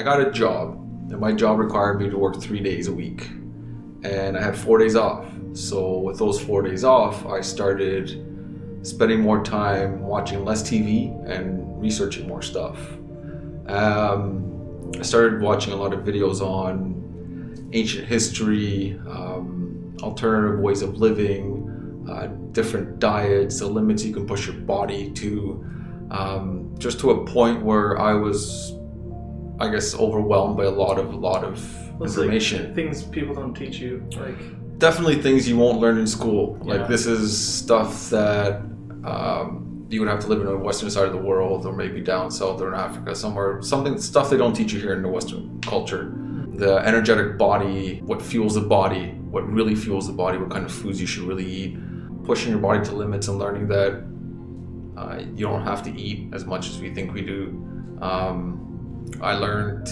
I got a job, and my job required me to work three days a week, and I had four days off. So with those four days off, I started spending more time watching less TV and researching more stuff. Um, I started watching a lot of videos on ancient history, um, alternative ways of living, uh, different diets, the limits you can push your body to, um, just to a point where I was, I guess, overwhelmed by a lot of a lot of It's like information. things people don't teach you. Like Definitely things you won't learn in school. Yeah. Like this is stuff that um, you would have to live in a western side of the world, or maybe down south or in Africa somewhere. Something stuff they don't teach you here in the Western culture. The energetic body, what fuels the body, what really fuels the body, what kind of foods you should really eat, pushing your body to limits and learning that uh, you don't have to eat as much as we think we do. Um, I learned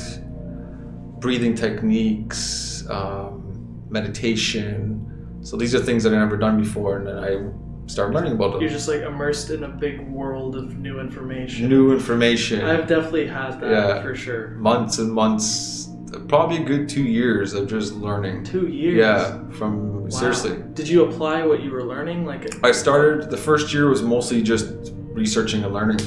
breathing techniques, um, meditation. So these are things that I never done before, and then I started learning about them. you're just like immersed in a big world of new information. New information. I've definitely had that Yeah. for sure. months and months, probably a good two years of just learning. Two years. Yeah, from Wow. seriously. Did you apply what you were learning? Like I started the first year was mostly just researching and learning,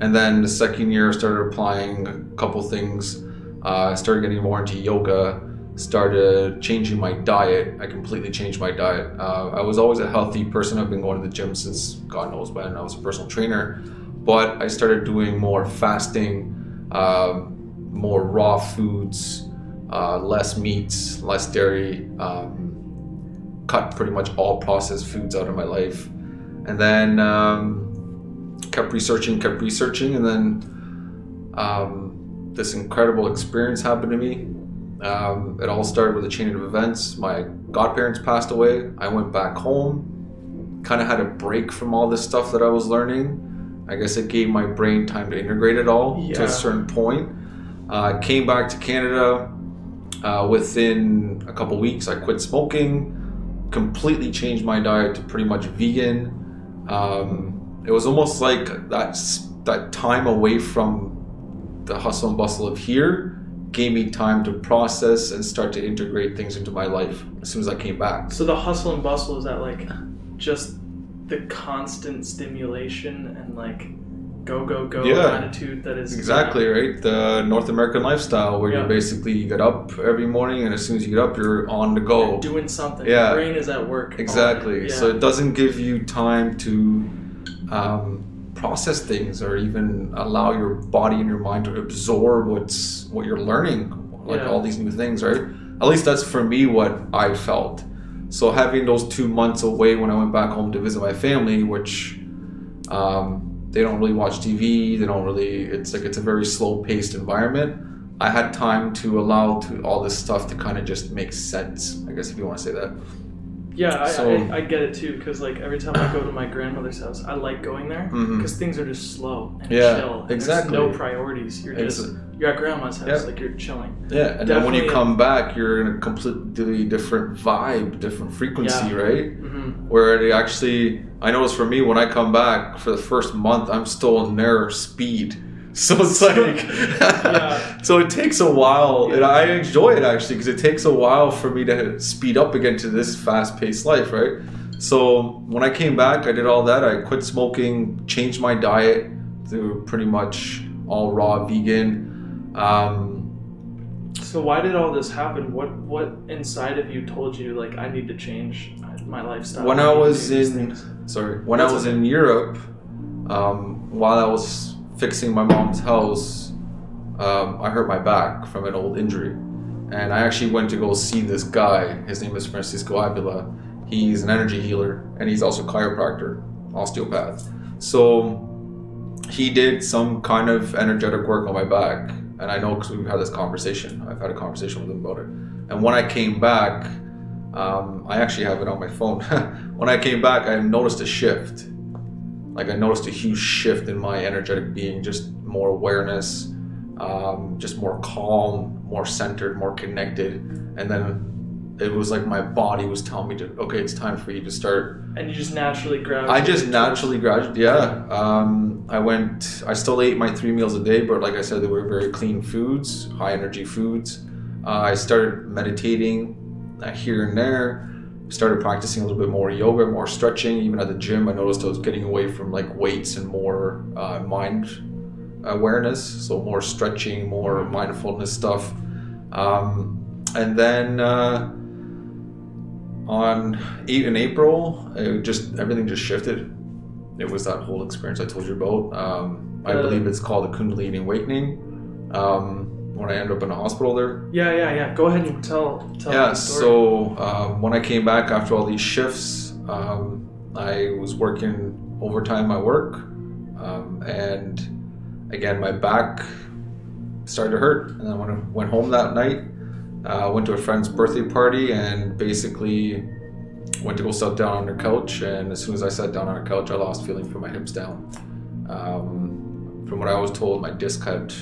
and then the second year I started applying a couple things. Uh, I started getting more into yoga. Started changing my diet. I completely changed my diet. Uh, I was always a healthy person. I've been going to the gym since God knows when. I was a personal trainer, but I started doing more fasting, um, more raw foods, uh, less meats, less dairy. Um, cut pretty much all processed foods out of my life and then um, kept researching kept researching and then um, this incredible experience happened to me. Um, it all started with a chain of events. My godparents passed away. I went back home kind of had a break from all this stuff that i was learning. I guess it gave my brain time to integrate it all to a certain point. Uh, came back to canada uh, within a couple weeks. I quit smoking completely changed my diet to pretty much vegan. Um, it was almost like that that time away from the hustle and bustle of here gave me time to process and start to integrate things into my life as soon as I came back. so the hustle and bustle is that like just the constant stimulation and like go go go Yeah. attitude that is Exactly right. The North American lifestyle, where Yeah. you basically you get up every morning, and as soon as you get up, you're on the go. You're doing something. Yeah. Your brain is at work. Exactly. Yeah. So it doesn't give you time to um, process things or even allow your body and your mind to absorb what's what you're learning, like Yeah. all these new things, right? At least that's for me what I felt. So having those two months away when I went back home to visit my family, which um, they don't really watch TV, they don't really. It's like it's a very slow paced environment. I had time to allow to all this stuff to kind of just make sense. I guess if you want to say that. Yeah, I, So- I, I get it too. Because like every time I go to my grandmother's house, I like going there because things are just slow and Yeah, chill. And exactly. There's no priorities. You're just you're at grandma's house, Yeah. like you're chilling. Yeah, and then when you Definitely- come back, you're in a completely different vibe, different frequency, Yeah. right? hmm Where they actually, I notice for me when I come back for the first month, I'm still in their speed. So it's like, Yeah. so it takes a while, and I enjoy it actually because it takes a while for me to speed up again to this fast-paced life, right? So when I came back, I did all that. I quit smoking, changed my diet to pretty much all raw vegan. Um, So why did all this happen? What what inside of you told you like I need to change my lifestyle? When I I was in- sorry when That's i was okay. in europe um, while i was fixing my mom's house um, i hurt my back from an old injury. And i actually went to go see this guy. His name is francisco avila. He's an energy healer and he's also a chiropractor osteopath. So he did some kind of energetic work on my back and i know because we've had this conversation. I've had a conversation with him about it. And when i came back um, I actually have it on my phone. when I came back, I noticed a shift. Like I noticed a huge shift in my energetic being, just more awareness, um, just more calm, more centered, more connected. And then it was like my body was telling me to okay, it's time for you to start And you just naturally grab. I just naturally graduated. Yeah, um, I went. I still ate my three meals a day, but like I said, they were very clean foods, high energy foods. Uh, I started meditating uh, here and there. Started practicing a little bit more yoga, more stretching. Even at the gym, I noticed I was getting away from like weights and more uh, mind awareness. So more stretching, more mindfulness stuff. Um, and then uh, on eight in April, it just everything just shifted. It was that whole experience I told you about. Um, I Uh, believe it's called the Kundalini awakening. Um, when I ended up in a hospital there. Yeah, yeah, yeah. Go ahead and tell. tell Yeah. the story. So um, when I came back after all these shifts, um, I was working overtime at work, um, and again my back started to hurt. And then when I went home that night, uh, went to a friend's birthday party, and basically went to go sit down on her couch. And as soon as I sat down on her couch, I lost feeling from my hips down. Um, from what I was told, my disc had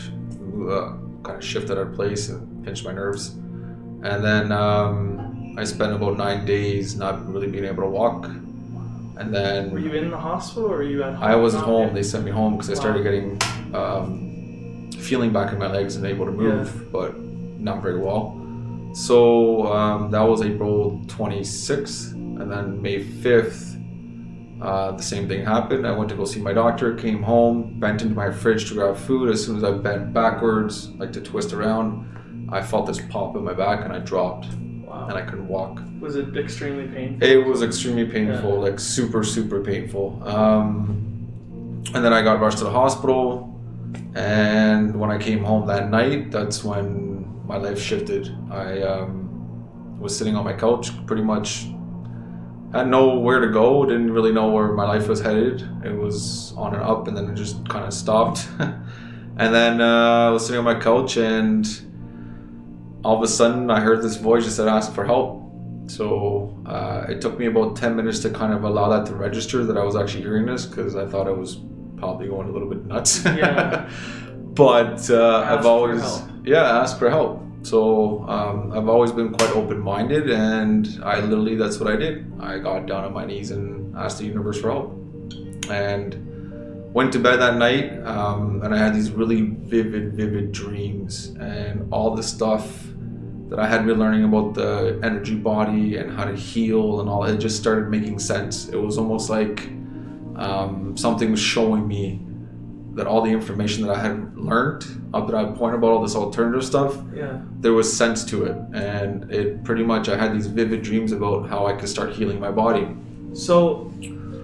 uh, kind of shifted out of place and pinched my nerves. And then um, I spent about nine days not really being able to walk. And then were you in the hospital or were you at home? I was at home. They sent me home because I started getting um, feeling back in my legs and able to move, but not very well. So um, that was April 26th, and then May 5th, uh, the same thing happened. I went to go see my doctor, came home, bent into my fridge to grab food. As soon as I bent backwards, like to twist around, I felt this pop in my back and I dropped Wow. and I couldn't walk. Was it extremely painful? It was extremely painful, like super, super painful. Um, and then I got rushed to the hospital. And when I came home that night, that's when my life shifted. I um, was sitting on my couch, pretty much had nowhere to go, didn't really know where my life was headed. It was on and up, and then it just kind of stopped. and then uh, I was sitting on my couch, and all of a sudden I heard this voice just said, ask for help. So uh, it took me about 10 minutes to kind of allow that to register that I was actually hearing this because I thought I was probably going a little bit nuts. Yeah. but uh, Ask I've for always, help. yeah, asked for help. So um, I've always been quite open minded and I literally, that's what I did. I got down on my knees and asked the universe for help. And went to bed that night um, and I had these really vivid, vivid dreams and all the stuff that I had been learning about the energy body and how to heal and all it just started making sense. It was almost like um, something was showing me that all the information that I had learned up to that point about all this alternative stuff, Yeah. there was sense to it. And it pretty much, I had these vivid dreams about how I could start healing my body. So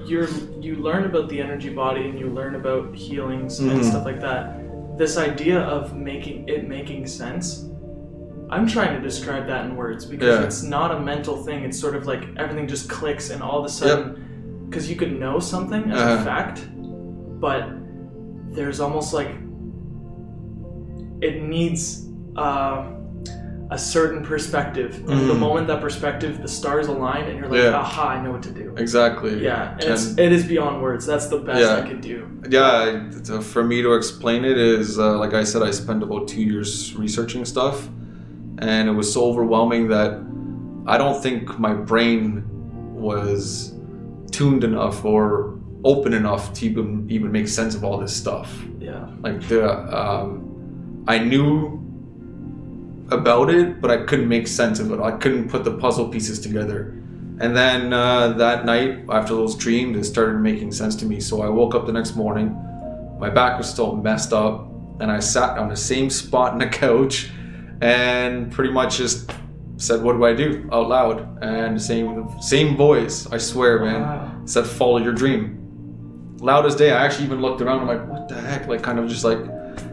you're you learn about the energy body and you learn about healings and Mhm. stuff like that. This idea of making it making sense. I'm trying to describe that in words because Yeah. it's not a mental thing. It's sort of like everything just clicks and all of a sudden because you could know something as a Uh-huh. fact, but there's almost like it needs uh, a certain perspective. And the Mhm. moment that perspective, the stars align, and you're like, Yeah. aha, I know what to do. Exactly. Yeah, and it's, And- it is beyond words. That's the best Yeah. I could do. yeah t- for me to explain it is uh, like i said i spent about two years researching stuff and it was so overwhelming that i don't think my brain was tuned enough or open enough to even even make sense of all this stuff. Yeah, like the um, i knew about it but i couldn't make sense of it. I couldn't put the puzzle pieces together. And then uh, that night after those dreams it started making sense to me. So i woke up the next morning my back was still messed up and i sat on the same spot in the couch and pretty much just said what do i do? out loud. And same same voice i swear man Wow. said follow your dream loud as day i actually even looked around i'm like what the heck? Like kind of just like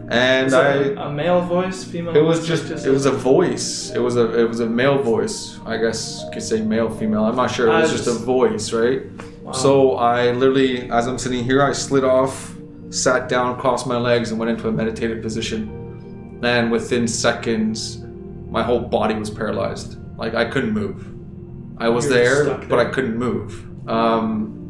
and Is i a, male voice, female? it was voice, just it was a voice. It was a it was a male voice. I guess you could say male female. I'm not sure. It was just a voice right? Wow. so i literally as i'm sitting here i slid off sat down crossed my legs and went into a meditative position. And within seconds my whole body was paralyzed. Like i couldn't move. I was were there but i couldn't move. Um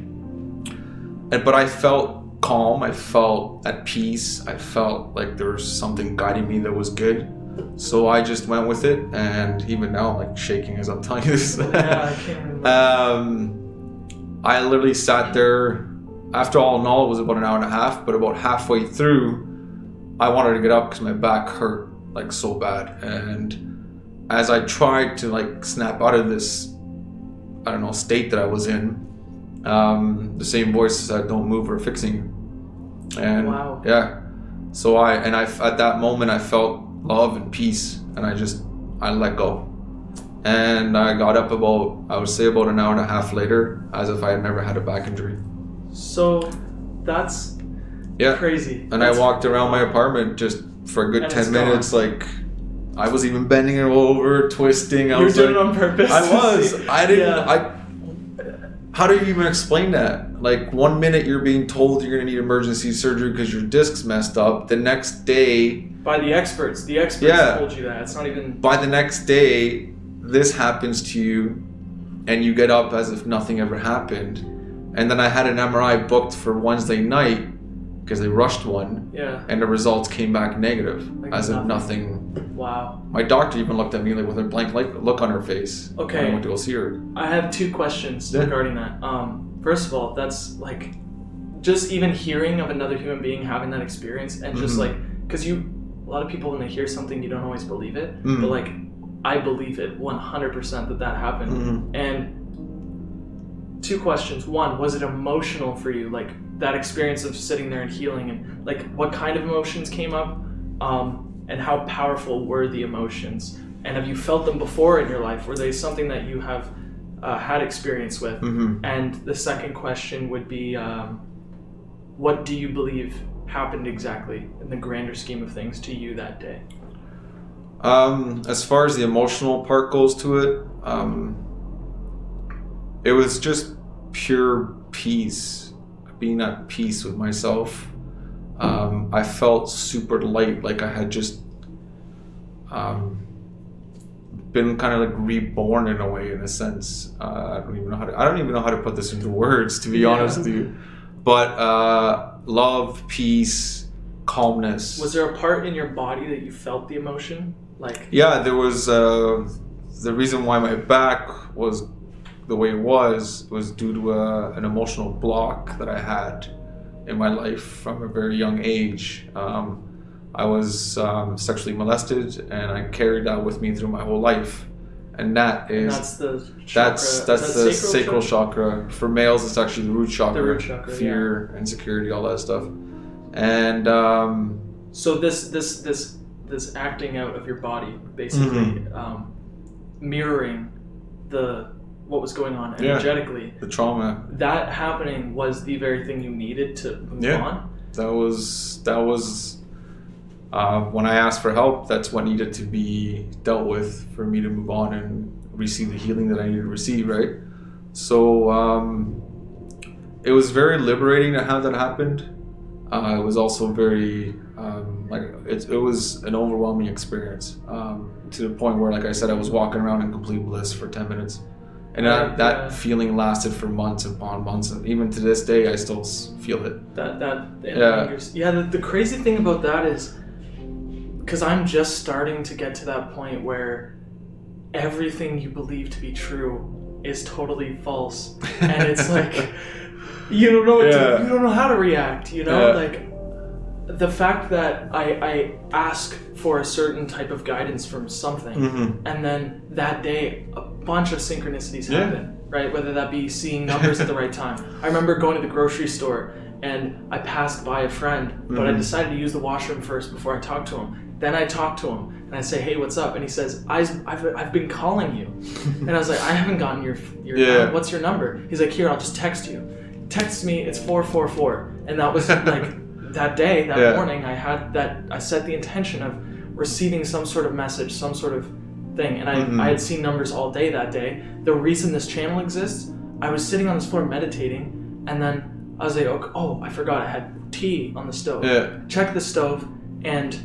and but i felt calm i felt at peace i felt like there was something guiding me that was good So I just went with it, and even now I'm like shaking as I'm telling you this. yeah, I can't remember. um, I literally sat there. After all in all, it was about an hour and a half. But about halfway through, I wanted to get up because my back hurt like so bad. And as I tried to like snap out of this, I don't know, state that I was in, um, the same voice said, "Don't move, we're fixing you." And Wow. yeah, so I and I at that moment I felt love and peace, and I just I let go, and I got up about I would say about an hour and a half later, as if I had never had a back injury. so that's Yeah, crazy. and I walked around my apartment just for a good ten minutes, like I was even bending it over, twisting. I You were was doing like, it on purpose. I was. I didn't. Yeah. I. How do you even explain that? Like one minute you're being told you're gonna need emergency surgery because your disc's messed up. The next day, by the experts. The experts Yeah. told you that. It's not even. by the next day, this happens to you, and you get up as if nothing ever happened. And then I had an MRI booked for Wednesday night because they rushed one, Yeah. and the results came back negative, Like as if nothing. nothing. Wow. My doctor even looked at me like with a blank like, look on her face. Okay. I went to go see her. I have two questions Yeah. regarding that. Um, first of all, that's like just even hearing of another human being having that experience, and just Mhm. like because you, a lot of people when they hear something, you don't always believe it, Mm. but like I believe it 100% that that happened. Mhm. And two questions. One, was it emotional for you? Like that experience of sitting there and healing, and like what kind of emotions came up, um, and how powerful were the emotions? And have you felt them before in your life? Were they something that you have uh, had experience with? Mhm. And the second question would be, um, what do you believe happened exactly in the grander scheme of things to you that day? Um, as far as the emotional part goes to it, um, it was just pure peace, being at peace with myself. Um, I felt super light, like I had just um, been kind of like reborn in a way, in a sense. Uh, I don't even know how to. I don't even know how to put this into words, to be Yeah. honest with you. But uh, love, peace, calmness. Was there a part in your body that you felt the emotion? Like, Yeah, there was uh, the reason why my back was the way it was was due to a, an emotional block that I had in my life from a very young age. Um, I was um, sexually molested, and I carried that with me through my whole life, and that and that's the chakra, that's that's that the sacral sacral chakra. For males, it's actually the root chakra. root chakra, fear, insecurity, all that stuff, and um, So this this this this acting out of your body, basically Mm-hmm. um, mirroring the what was going on Yeah. energetically. the trauma That happening was the very thing you needed to move Yeah. on. that was that was uh, when I asked for help. That's what needed to be dealt with for me to move on and receive the healing that I needed to receive. Right. So um, it was very liberating to have that happened. Uh, it was also very um, like it, it was an overwhelming experience um, to the point where, like I said, I was walking around in complete bliss for ten minutes. And Right, that, that yeah. feeling lasted for months upon months, and even to this day, I still feel it. That that Yeah. Yeah. The, the crazy thing about that is, because I'm just starting to get to that point where everything you believe to be true is totally false, and it's like you don't know Yeah. to, you don't know how to react. You know, Yeah. like the fact that I I ask for a certain type of guidance from something, Mm-hmm. and then that day a bunch of synchronicities Yeah. happen right whether that be seeing numbers at the right time i remember going to the grocery store and i passed by a friend but i Mhm. decided to use the washroom first before i talked to him then i talk to him and i say hey what's up and he says I've, I've, I've been calling you and i was like i haven't gotten your, your Yeah. what's your number he's like here i'll just text you text me it's 444 and that was like that day that Yeah. morning i had that i set the intention of receiving some sort of message some sort of thing and I, Mhm. I had seen numbers all day that day the reason this channel exists i was sitting on this floor meditating and then i was like oh, oh i forgot i had tea on the stove Yeah. check the stove and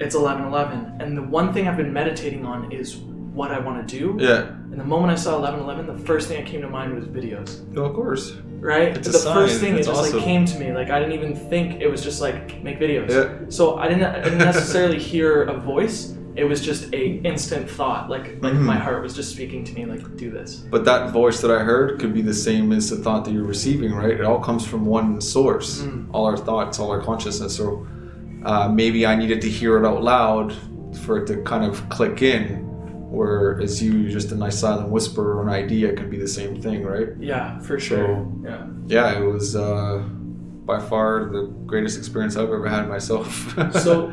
it's 11:11 and the one thing i've been meditating on is what i want to do Yeah. and the moment i saw 11:11 the first thing that came to mind was videos Well, of course. Right It's a the sign. first thing It's it just awesome. like came to me like i didn't even think it was just like make videos Yeah. so I didn't, I didn't necessarily hear a voice. it was just a instant thought. Like like Mhm. my heart was just speaking to me like do this. But that voice that I heard could be the same as the thought that you're receiving, right? It all comes from one source. Mm. All our thoughts, all our consciousness. So uh, maybe I needed to hear it out loud for it to kind of click in. Whereas you, just a nice silent whisper or an idea could be the same thing, right? Yeah, for sure. So- yeah. Yeah, it was uh, by far the greatest experience I've ever had myself. So,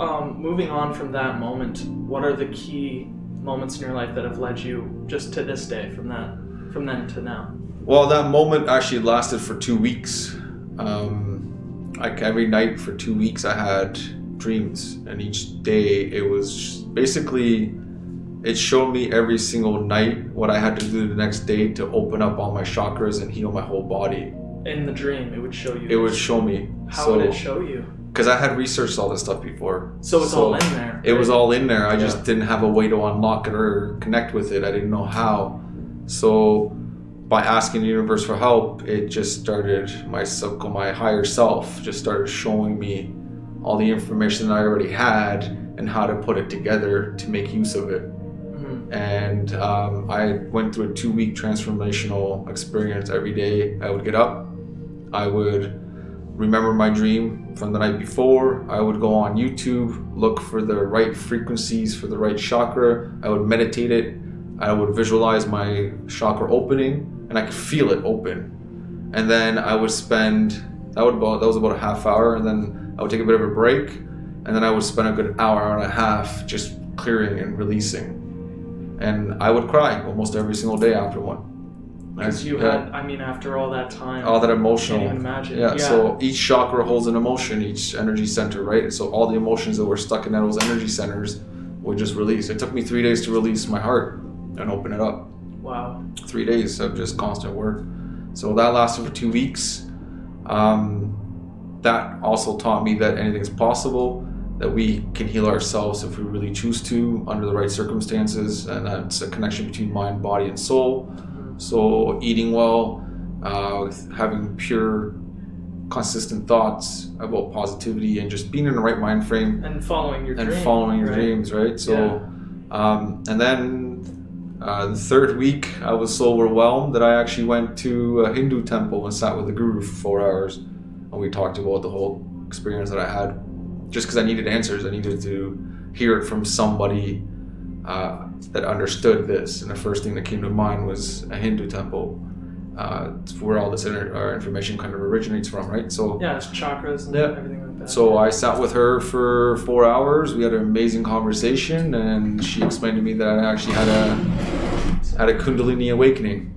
um, moving on from that moment, what are the key moments in your life that have led you just to this day from that from then to now? Well, that moment actually lasted for two weeks. Um, like every night for two weeks, I had dreams, and each day it was basically it showed me every single night what I had to do the next day to open up all my chakras and heal my whole body. In the dream, it would show you. It would show me. How would it show you? Because I had researched all this stuff before. So it's all in there. It was all in there. I just didn't have a way to unlock it or connect with it. I didn't know how. So by asking the universe for help, it just started my sub my higher self just started showing me all the information that I already had and how to put it together to make use of it. And um, I went through a two week transformational experience every day. I would get up, I would remember my dream from the night before. I would go on YouTube, look for the right frequencies for the right chakra. I would meditate it. I would visualize my chakra opening, and I could feel it open. And then I would spend that would about that was about a half hour, and then I would take a bit of a break, and then I would spend a good hour and a half just clearing and releasing. And I would cry almost every single day after one. Because you Yeah. had, I mean, after all that time, all that I can't even imagine. Yeah, so each chakra holds an emotion, each energy center, right? So all the emotions that were stuck in those energy centers would just release. It took me three days to release my heart and open it up. wow. Three days of just constant work. So that lasted for two weeks. Um, that also taught me that anything's possible, that we can heal ourselves if we really choose to under the right circumstances, and that's a connection between mind, body, and soul. So eating well, uh, having pure, consistent thoughts about positivity, and just being in the right mind frame And following your and dream. following your right? dreams, right? So, um, and then uh, the third week, I was so overwhelmed that I actually went to a Hindu temple and sat with the guru for four hours, and we talked about the whole experience that I had. Just because I needed answers, I needed to hear it from somebody uh, that understood this. And the first thing that came to mind was a Hindu temple. Uh, where all this inter- uh, information kind of originates from, right? So, Yeah, it's chakras and Yeah. everything like that. so I sat with her for four hours. We had an amazing conversation, and she explained to me that I actually had a had a Kundalini awakening.